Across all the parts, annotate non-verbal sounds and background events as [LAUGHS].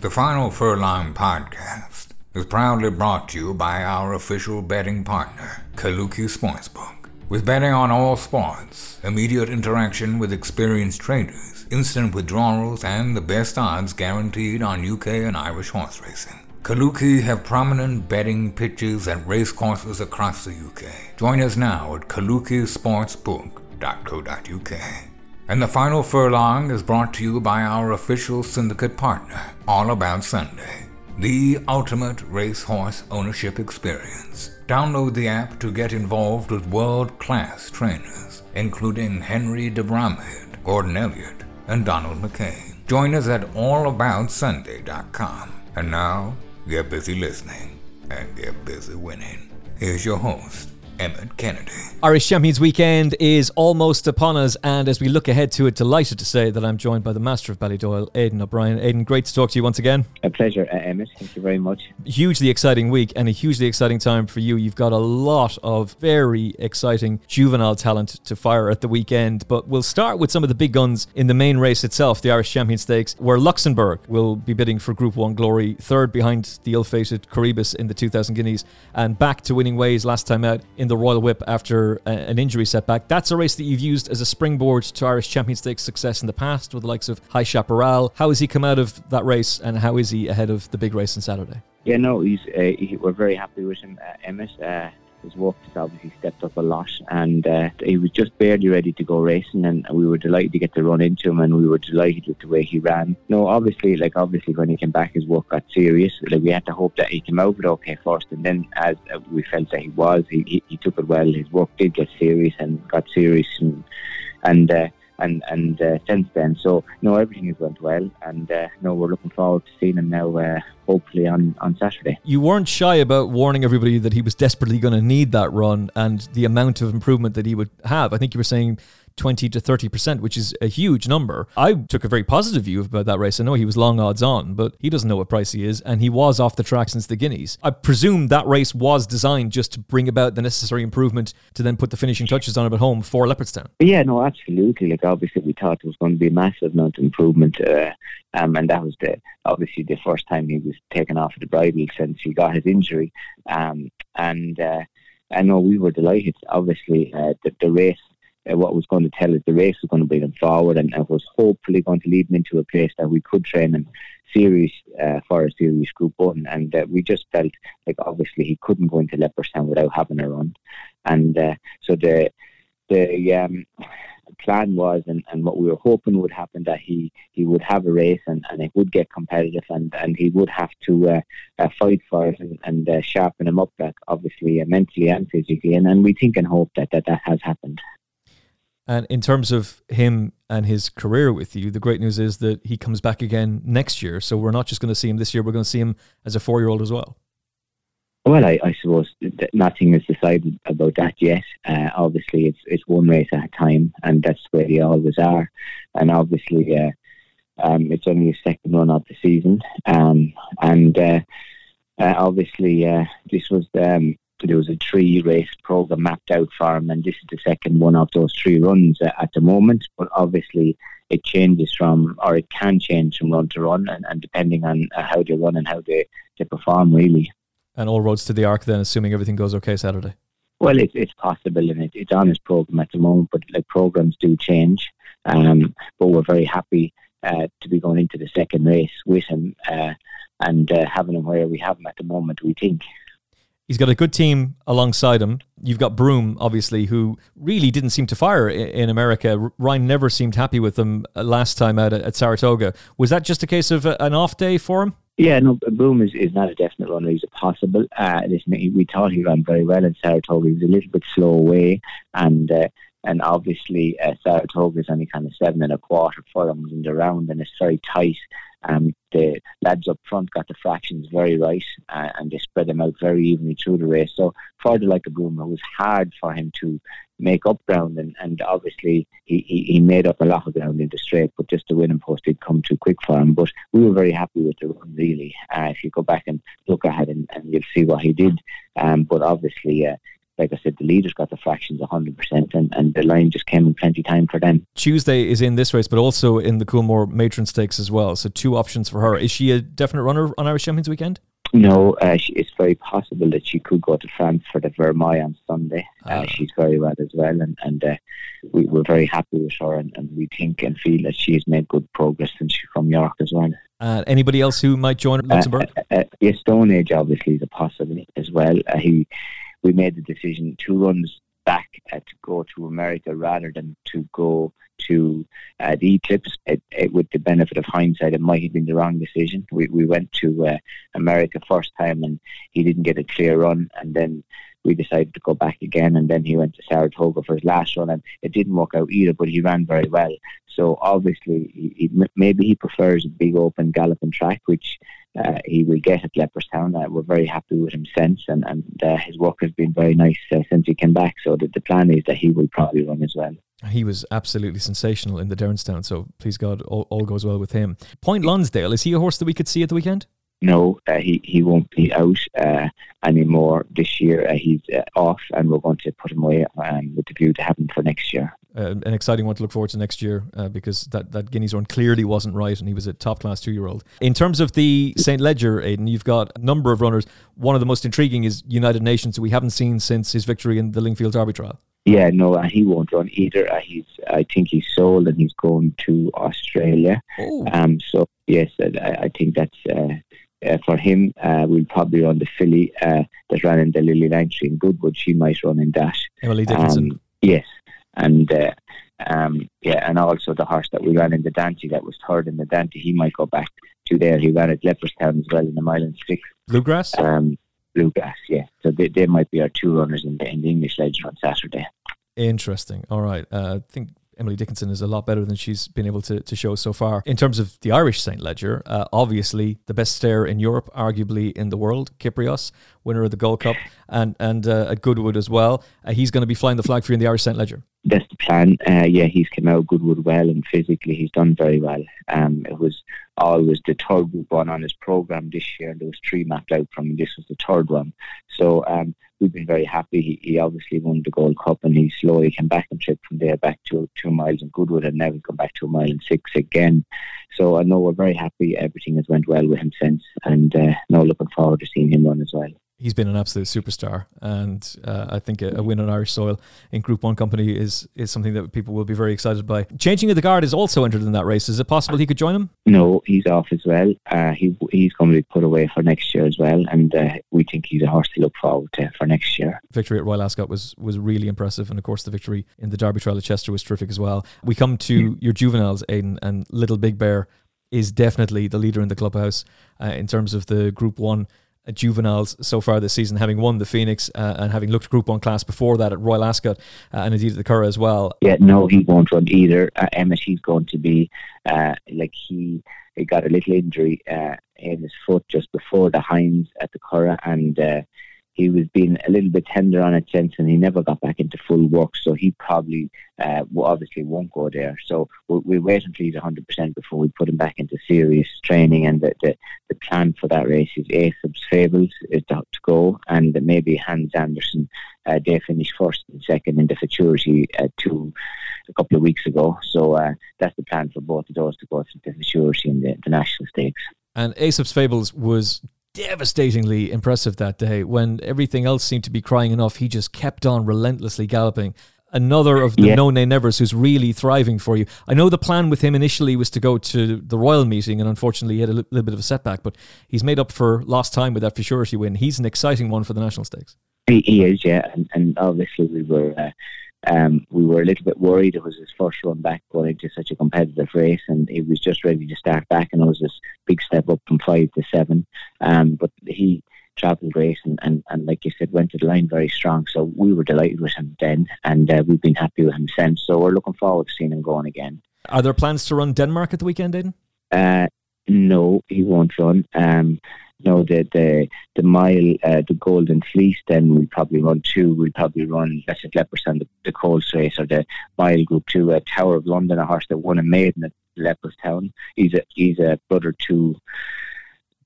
The Final Furlong podcast is proudly brought to you by our official betting partner, Kalooki Sportsbook. With betting on all sports, immediate interaction with experienced traders, instant withdrawals, and the best odds guaranteed on UK and Irish horse racing. Kalooki have prominent betting pitches at racecourses across the UK. Join us now at kalookisportsbook.co.uk. And the final furlong is brought to you by our official syndicate partner, All About Sunday, the ultimate racehorse ownership experience. Download the app to get involved with world class trainers, including Henry de Bromhead, Gordon Elliott, and Donald McCain. Join us at allaboutsunday.com. And now, get busy listening and get busy winning. Here's your host, Emmet Kennedy. Irish Champions Weekend is almost upon us, and as we look ahead to it, delighted to say that I'm joined by the master of Ballydoyle, Aidan O'Brien. Aidan, great to talk to you once again. A pleasure, uh, Emmet. Thank you very much. Hugely exciting week and a hugely exciting time for you. You've got a lot of very exciting juvenile talent to fire at the weekend, but we'll start with some of the big guns in the main race itself, the Irish Champion Stakes, where Luxembourg will be bidding for Group 1 glory, third behind the ill-fated Coroebus in the 2000 Guineas, and back to winning ways last time out in the Royal Whip after a, an injury setback. That's a race that you've used as a springboard to Irish Champion Stakes success in the past with the likes of High Chaparral. How has he come out of that race and how is he ahead of the big race on Saturday? Yeah, no, he's uh, he, we're very happy with him, uh, Emmet. Uh, his work has obviously stepped up a lot, and uh, he was just barely ready to go racing, and we were delighted to get to run into him, and we were delighted with the way he ran. No, obviously, like obviously when he came back, his work got serious. Like we had to hope that he came out with okay first, and then as uh, we felt that he was, he, he, he took it well. His work did get serious and got serious, and and. Uh, and and uh, since then. So no, everything has went well, and uh, no, we're looking forward to seeing him now. Uh, hopefully on on Saturday. You weren't shy about warning everybody that he was desperately going to need that run and the amount of improvement that he would have. I think you were saying 20 to 30%, which is a huge number. I took a very positive view about that race. I know he was long odds on, but he doesn't know what price he is, and he was off the track since the Guineas. I presume that race was designed just to bring about the necessary improvement to then put the finishing touches on it at home for Leopardstown. Yeah, no, absolutely. Like, obviously, we thought there was going to be a massive amount of improvement, uh, um, and that was the obviously the first time he was taken off the bridle since he got his injury. Um, and uh, I know we were delighted. Obviously, uh, the, the race uh, what was going to tell us the race was going to bring him forward and it was hopefully going to lead him into a place that we could train him serious uh, for a serious group one and uh, we just felt like obviously he couldn't go into Leopardstown without having a run and uh, so the the um, plan was and, and what we were hoping would happen that he, he would have a race and, and it would get competitive and, and he would have to uh, uh, fight for it and, and uh, sharpen him up uh, obviously uh, mentally and physically and, and we think and hope that, that that has happened. And in terms of him and his career with you, the great news is that he comes back again next year. So we're not just going to see him this year, we're going to see him as a four year old as well. Well, I, I, suppose nothing is decided about that yet. Uh, obviously, it's it's one race at a time, and that's where they always are. And obviously, uh, um, it's only the second run of the season, um, and uh, uh obviously, uh, this was um, there was a three race program mapped out for him, and this is the second one of those three runs uh, at the moment. But obviously, it changes from, or it can change from run to run, and, and depending on uh, how they run and how they, they perform, really. And all roads to the Arc, then, assuming everything goes okay Saturday. Well, it's it's possible, and it, it's on his program at the moment. But like programs do change, um, but we're very happy uh, to be going into the second race with him uh, and uh, having him where we have him at the moment. We think. He's got a good team alongside him. You've got Broome, obviously, who really didn't seem to fire in America. Ryan never seemed happy with them uh, last time out at Saratoga. Was that just a case of uh, an off day for him? Yeah, no, Broome is, is not a definite runner. He's a possible. Uh, listen, we thought he ran very well in Saratoga. He was a little bit slow away, and uh, and obviously uh, Saratoga is only kind of seven and a quarter furlongs in the round, and it's very tight. Um, the lads up front got the fractions very right, uh, and they spread them out very evenly through the race. So for the like a Broome, it was hard for him to make up ground, and, and obviously he, he, he, made up a lot of ground in the straight, but just the winning post did come too quick for him. But we were very happy with the run, really. Uh, if you go back and look ahead, and, and you'll see what he did. Um, but obviously, uh, like I said, the leaders got the fractions 100%, and, and the line just came in plenty time for them. Tuesday is in this race, but also in the Coolmore Matron Stakes as well. So two options for her. Is she a definite runner on Irish Champions weekend? No, uh, she, it's very possible that she could go to France for the Vermeille on Sunday. Uh, ah. she's very well as well, and, and uh, we, we're very happy with her, and, and, we think and feel that she has made good progress since she's from York as well. Uh, anybody else who might join Luxembourg? Uh, uh, yes, Stone Age obviously is a possibility as well. he, we made the decision two runs back to go to America rather than to go to uh, the Eclipse. It, it, with the benefit of hindsight, it might have been the wrong decision. We, we went to uh, America first time and he didn't get a clear run, and then we decided to go back again, and then he went to Saratoga for his last run, and it didn't work out either. But he ran very well. So obviously, he, he, maybe he prefers a big open galloping track, which uh, he will get at Leopardstown. Uh, we're very happy with him since, and, and uh, his work has been very nice uh, since he came back. So the, the plan is that he will probably run as well. He was absolutely sensational in the Derrinstown, so please God, all, all goes well with him. Point Lonsdale, is he a horse that we could see at the weekend? no, uh, he he won't be out uh, anymore this year. Uh, he's uh, off, and we're going to put him away um, with the view to have him for next year. Uh, an exciting one to look forward to next year uh, because that, that Guineas run clearly wasn't right, and he was a top class two year old. In terms of the St. Leger, Aidan, you've got a number of runners. One of the most intriguing is United Nations, who we haven't seen since his victory in the Lingfield Derby trial. Yeah, no, uh, he won't run either. Uh, he's, I think he's sold and he's going to Australia. Oh. Um, so yes, I, I think that's uh, uh, for him, uh, we'll probably run the filly uh, that ran in the Lillie Langtry in Goodwood. She might run in that. Emily Dickinson. Um, yes, and uh, um, yeah, and also the horse that we ran in the Dante that was third in the Dante. He might go back to there. He ran at Leopardstown as well in the mile and six. Bluegrass. Um, Bluegrass, yeah. So they, they might be our two runners in the, in the English Leger on Saturday. Interesting. All right. Uh, I think Emily Dickinson is a lot better than she's been able to, to show so far. In terms of the Irish St. Leger, uh, obviously the best stare in Europe, arguably in the world, Kyprios, winner of the Gold Cup, and, and uh, at Goodwood as well. Uh, he's going to be flying the flag for you in the Irish St. Leger. That's the plan. Uh, yeah, he's come out Goodwood well, and physically he's done very well. Um, it was always the third group one on his program this year. And there was three mapped out from him. This was the third one. So um, we've been very happy. He, he, obviously won the Gold Cup and he slowly came back and tripped from there back to two miles in Goodwood and now he's come back to a mile and six again. So I know we're very happy. Everything has went well with him since and uh, now looking forward to seeing him run as well he's been an absolute superstar, and uh, I think a, a, win on Irish soil in Group One company is is something that people will be very excited by. Changing of the guard is also entered in that race. Is it possible he could join him? No, he's off as well. Uh, he he's going to be put away for next year as well, and uh, we think he's a horse to look forward to for next year. Victory at Royal Ascot was was really impressive, and of course the victory in the Derby Trial at Chester was terrific as well. We come to your juveniles, Aidan, and Little Big Bear is definitely the leader in the clubhouse uh, in terms of the Group One juveniles so far this season, having won the Phoenix uh, and having looked Group 1 class before that at Royal Ascot uh, and indeed at the Curragh as well. Yeah, no, he won't run either. Uh, Emmet, he's going to be uh, like he, he got a little injury uh, in his foot just before the Hinds at the Curragh and uh, he was being a little bit tender on it since, and he never got back into full work. So he probably, uh, obviously, won't go there. So we'll, we'll wait until he's 100% before we put him back into serious training. And the, the plan for that race is Aesop's Fables is to, to go, and maybe Hans Andersen. Uh, they finished first and second in the Futurity uh, two a couple of weeks ago. So uh, that's the plan for both of those to go to the Futurity in the, the national stakes. And Aesop's Fables was devastatingly impressive that day when everything else seemed to be crying enough. He just kept on relentlessly galloping. Another of the yeah. No Nay Nevers who's really thriving for you. I know the plan with him initially was to go to the Royal meeting, and unfortunately he had a little bit of a setback, but he's made up for lost time with that Futurity win. He's an exciting one for the national stakes. He, he is, yeah, and, and obviously we were uh, um, we were a little bit worried. It was his first run back going into such a competitive race, and he was just ready to start back. And it was this big step up from five to seven. Um, but he travelled great and, and, and, like you said, went to the line very strong. So we were delighted with him then, and uh, we've been happy with him since. So we're looking forward to seeing him going again. Are there plans to run Denmark at the weekend, Aidan? Uh, no, he won't run. Um, know, the the the mile, uh, the Golden Fleece, then we'll probably run two. We'll probably run let's say Leopardstown, the, the Colts race, or the mile group two, uh, Tower of London, a horse that won a maiden at Leopardstown. He's a he's a brother to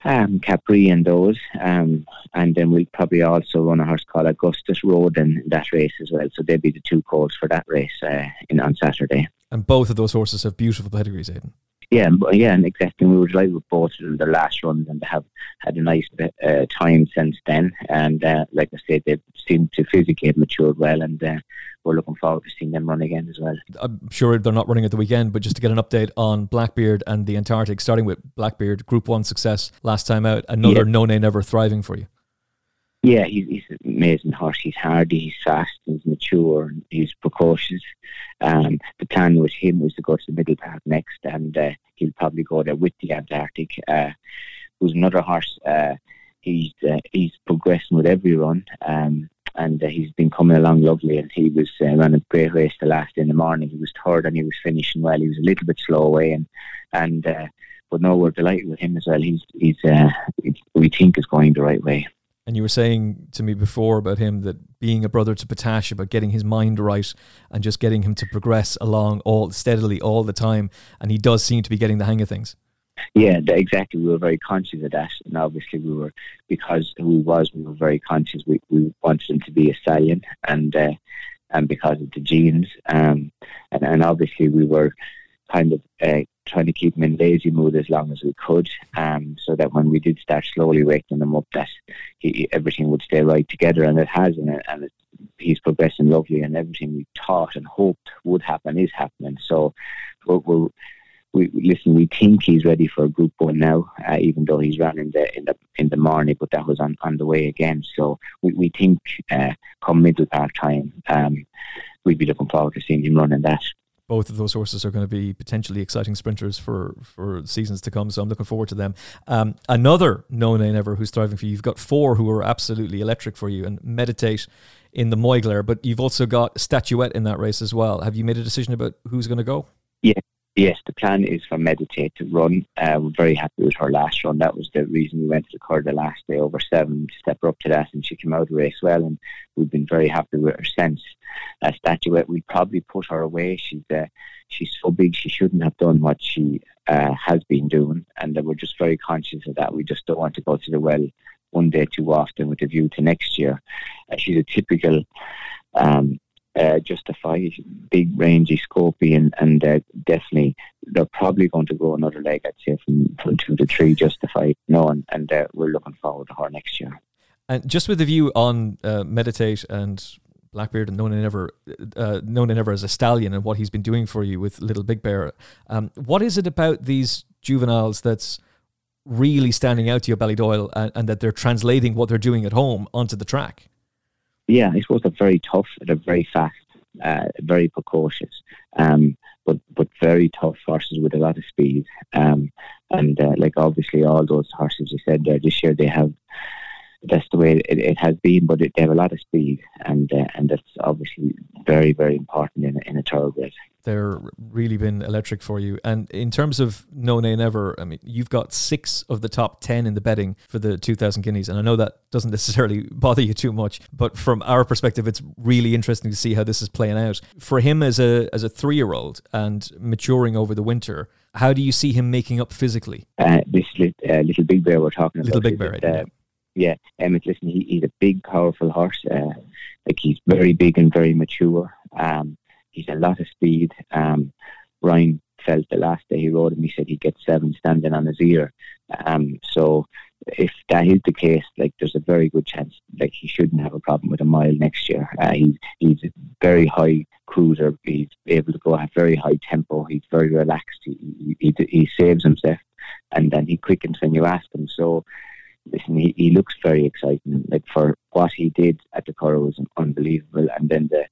um, Capri and those. Um, and then we'll probably also run a horse called Auguste Rodin in that race as well. So they'll be the two calls for that race uh, in on Saturday. And both of those horses have beautiful pedigrees, Aidan. Yeah, yeah, and exactly. We were delighted with both of them, their last runs, and they have had a nice uh, time since then. And uh, like I said, they seem to physically have matured well, and uh, we're looking forward to seeing them run again as well. I'm sure they're not running at the weekend, but just to get an update on Blackbeard and the Antarctic, starting with Blackbeard, Group One success last time out, another yeah. No Nay Never thriving for you. Yeah, he's, he's an amazing horse. He's hardy, he's fast, he's mature, he's precocious. Um, the plan with him was to go to the Middle Park next, and uh, he'll probably go there with the Antarctic. Uh, who's another horse? Uh, he's uh, he's progressing with every run, um, and uh, he's been coming along lovely. And he was uh, ran a great race the last in the Morny. He was third, and he was finishing well. He was a little bit slow away, and and uh, but no, we're delighted with him as well. He's he's uh, we think is going the right way. And you were saying to me before about him that being a brother to Potash, about getting his mind right and just getting him to progress along all steadily all the time. And he does seem to be getting the hang of things. Yeah, exactly. We were very conscious of that, and obviously we were because who he was. We were very conscious. We we wanted him to be a stallion, and uh, and because of the genes, um, and and obviously we were kind of uh, trying to keep him in lazy mood as long as we could, um, so that when we did start slowly waking him up, that he, everything would stay right together, and it has, and, it, and it, he's progressing lovely, and everything we thought and hoped would happen is happening. So we're, we're we listen. We think he's ready for a Group One now, uh, even though he's running the in the in the Morny, but that was on, on the way again. So we, we think uh, come Middle Park time, um, we'd be looking forward to seeing him running that both of those horses are going to be potentially exciting sprinters for for seasons to come. So I'm looking forward to them. Um, another No Nay Never who's thriving for you. You've got four who are absolutely electric for you and meditate in the Moyglare, but you've also got Statuette in that race as well. Have you made a decision about who's going to go? Yes, the plan is for Meditate to run. Uh, we're very happy with her last run. That was the reason we went to the the last day over seven to step her up to that, and she came out of the race well, and we've been very happy with her since. Uh, Statuette, we probably put her away. She's uh, she's so big, she shouldn't have done what she uh, has been doing, and we're just very conscious of that. We just don't want to go to the well one day too often with a view to next year. Uh, she's a typical um, uh, justify big, rangy, scopy, and, uh, definitely they're probably going to go another leg, I'd say, from, from two to three, justify, no and, and uh, we're looking forward to her next year. And just with the view on uh, Meditate and Blackbeard and No Nay Never, uh, No Nay Never as a stallion and what he's been doing for you with Little Big Bear, um, what is it about these juveniles that's really standing out to you, Ballydoyle, and, and that they're translating what they're doing at home onto the track? Yeah, I suppose they're very tough. They're very fast, uh, very precocious, um, but but very tough horses with a lot of speed. Um, and uh, like obviously all those horses you said there this year, they have that's the way it, it has been, but it, they have a lot of speed, and uh, and that's obviously very very important in in a thoroughbred. They're really been electric for you. And in terms of no nay never, I mean, you've got six of the top ten in the betting for the two thousand guineas, and I know that doesn't [LAUGHS] necessarily bother you too much, but from our perspective, it's really interesting to see how this is playing out for him as a as a three year old and maturing over the winter. How do you see him making up physically? Uh, this little, uh, little big bear we're talking about. Little big bear, uh, yeah, Emmet, listen, he, he's a big, powerful horse. Uh, like he's very big and very mature. Um, he's a lot of speed. Um, Ryan felt the last day he rode him, he said he'd get seven standing on his ear. Um, so if that is the case, like there's a very good chance like he shouldn't have a problem with a mile next year. Uh, he's he's a very high cruiser. He's able to go at very high tempo. He's very relaxed. He he, he saves himself, and then he quickens when you ask him. So listen, he, he looks very exciting. Like for what he did at the Curragh was unbelievable, and then the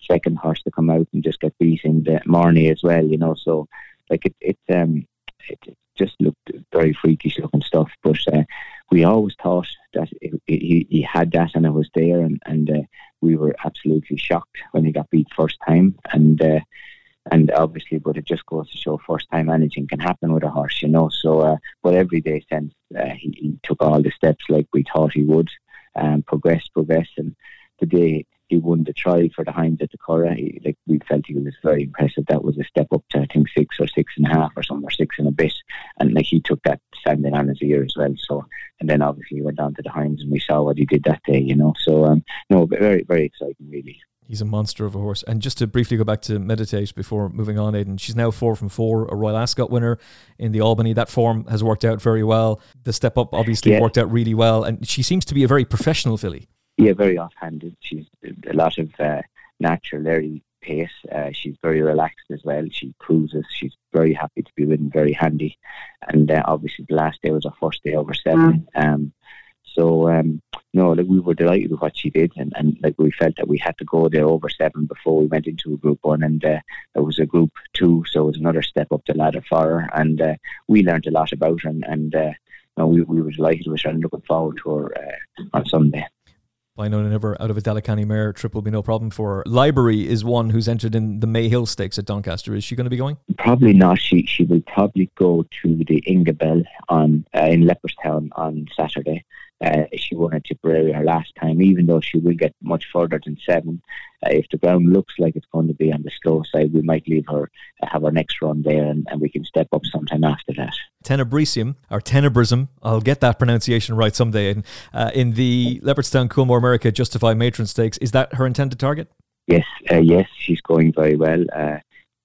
second horse to come out and just get beating the Morny as well, you know. So like it it um it, it just looked very freakish looking stuff. But uh, we always thought that he he had that and it was there, and and uh, we were absolutely shocked when he got beat first time, and. Uh, and obviously, but it just goes to show first time anything can happen with a horse, you know. So, uh, but every day since uh, he, he, took all the steps like we thought he would, um, progress, progress, and today he won the trial for the Hinds at the Curragh. He, like we felt he was very impressive. That was a step up to I think six or six and a half or something or six and a bit. And like he took that standing on a year as well. So and then obviously he went down to the Hinds and we saw what he did that day. You know, so um, no, very very exciting really. He's a monster of a horse. And just to briefly go back to meditate before moving on, Aidan, she's now four from four, a Royal Ascot winner in the Albany. That form has worked out very well. The step up obviously yeah. worked out really well. And she seems to be a very professional filly. Yeah, very offhanded. She's a lot of uh, natural, airy pace. Uh, she's very relaxed as well. She cruises. She's very happy to be ridden, very handy. And uh, obviously, the last day was her first day over seven. Mm. Um, so um, no, like we were delighted with what she did, and, and like we felt that we had to go there over seven before we went into a group one, and uh, it was a group two, so it was another step up the ladder for her, and uh, we learned a lot about her, and, and uh, we we were delighted with her and looking forward to her uh, on Sunday. I know never out of a Delicani mare, trip will be no problem for her. Library is one who's entered in the May Hill Stakes at Doncaster. Is she going to be going? Probably not. She she will probably go to the Ingabelle on uh, in Leopardstown on Saturday. Uh, she won at Tipperary her last time, even though she will get much further than seven. Uh, if the ground looks like it's going to be on the slow side, we might leave her, uh, have her next run there, and, and, we can step up sometime after that. Tenebrisium, or Tenebrism, I'll get that pronunciation right someday. In, uh, in the Leopardstown Coolmore America Justify Matron Stakes, is that her intended target? Yes, uh, yes, she's going very well. Uh,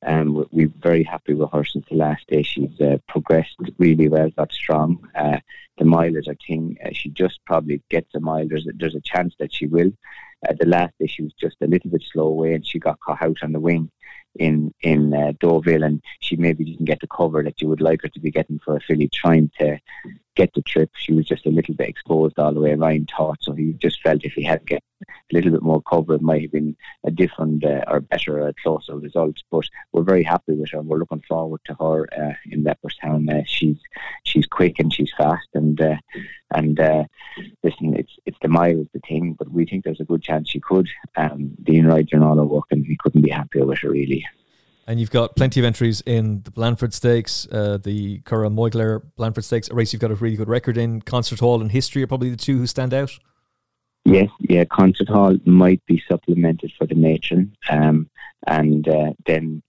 um, we're very happy with her since the last day. She's uh, progressed really well, got strong. Uh, the mile is her thing. Uh, she just probably gets a mile. There's a, there's a chance that she will. Uh, the last day she was just a little bit slow away and she got caught out on the wing in in uh, Deauville and she maybe didn't get the cover that you would like her to be getting for a filly trying to get the trip. She was just a little bit exposed all the way. around, thought so. He just felt if he had get a little bit more cover, it might have been a different uh, or better, uh, closer result. But we're very happy with her. We're looking forward to her uh, in Leopardstown. Uh, she's she's quick and she's fast and uh, and uh, listen, it's it's the mile is the thing, but we think there's a good chance she could. Um, Dean Wright and all her work, and we couldn't be happier with her really. And you've got plenty of entries in the Blandford Stakes, uh, the Curragh Moyglare Blandford Stakes, a race you've got a really good record in. Concert Hall and History are probably the two who stand out. Yes, yeah, Concert Hall might be supplemented for the matron. Um, and uh, then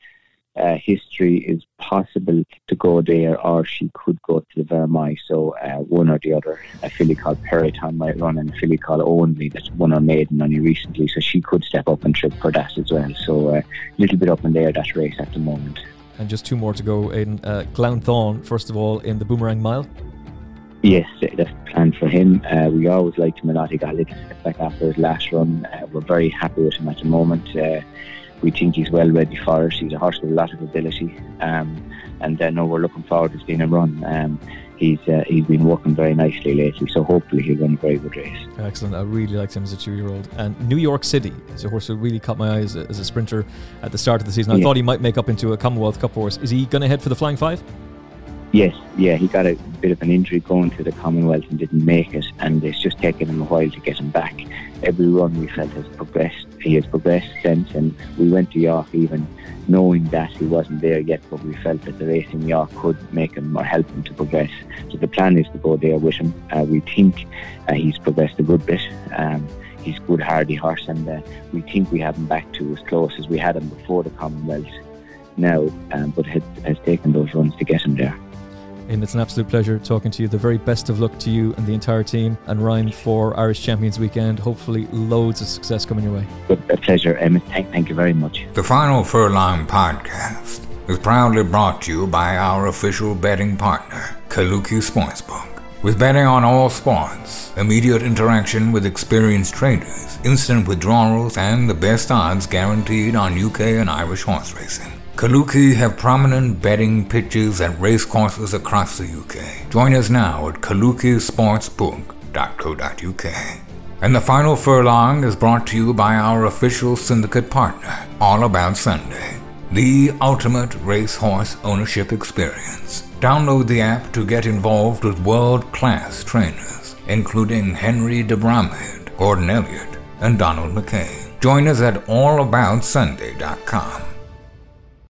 uh, history is possible to go there, or she could go to the Vermeille. So uh, one or the other. A filly called Periton might run, and a filly called Only that's won her maiden only recently. So she could step up and trip for that as well. So uh, a little bit up in there that race at the moment. And just two more to go, in Uh, Glounthaune, first of all, in the Boomerang Mile. Yes, that's planned for him. Uh, we always liked him a lot. He got a little step back after his last run. Uh, we're very happy with him at the moment. Uh, we think he's well ready for it. He's a horse with a lot of ability, um, and uh, no, we're looking forward to seeing him run. Um, he's uh, he's been working very nicely lately, so hopefully he'll run a very good race. Excellent. I really liked him as a two-year-old. And New York City is a horse that really caught my eye as a, as a sprinter at the start of the season. I yeah. thought he might make up into a Commonwealth Cup horse. Is he going to head for the Flying Five? Yes, yeah, he got a bit of an injury going to the Commonwealth and didn't make it, and it's just taken him a while to get him back. Every run we felt has progressed. He has progressed since, and we went to York even knowing that he wasn't there yet, but we felt that the race in York could make him or help him to progress. So the plan is to go there with him. Uh, we think uh, he's progressed a good bit. Um, he's a good hardy horse, and uh, we think we have him back to as close as we had him before the Commonwealth now, um, but has, has taken those runs to get him there. And it's an absolute pleasure talking to you. The very best of luck to you and the entire team and Ryan for Irish Champions Weekend. Hopefully, loads of success coming your way. A pleasure, Emmet. Thank, thank you very much. The Final Furlong podcast is proudly brought to you by our official betting partner, Kalooki Sportsbook. With betting on all sports, immediate interaction with experienced traders, instant withdrawals, and the best odds guaranteed on UK and Irish horse racing. Kalooki have prominent betting pitches and racecourses across the UK. Join us now at kalookisportsbook.co.uk. And the final furlong is brought to you by our official syndicate partner, All About Sunday, the ultimate racehorse ownership experience. Download the app to get involved with world class trainers, including Henry de Bromhead, Gordon Elliott, and Donald McCain. Join us at allaboutsunday.com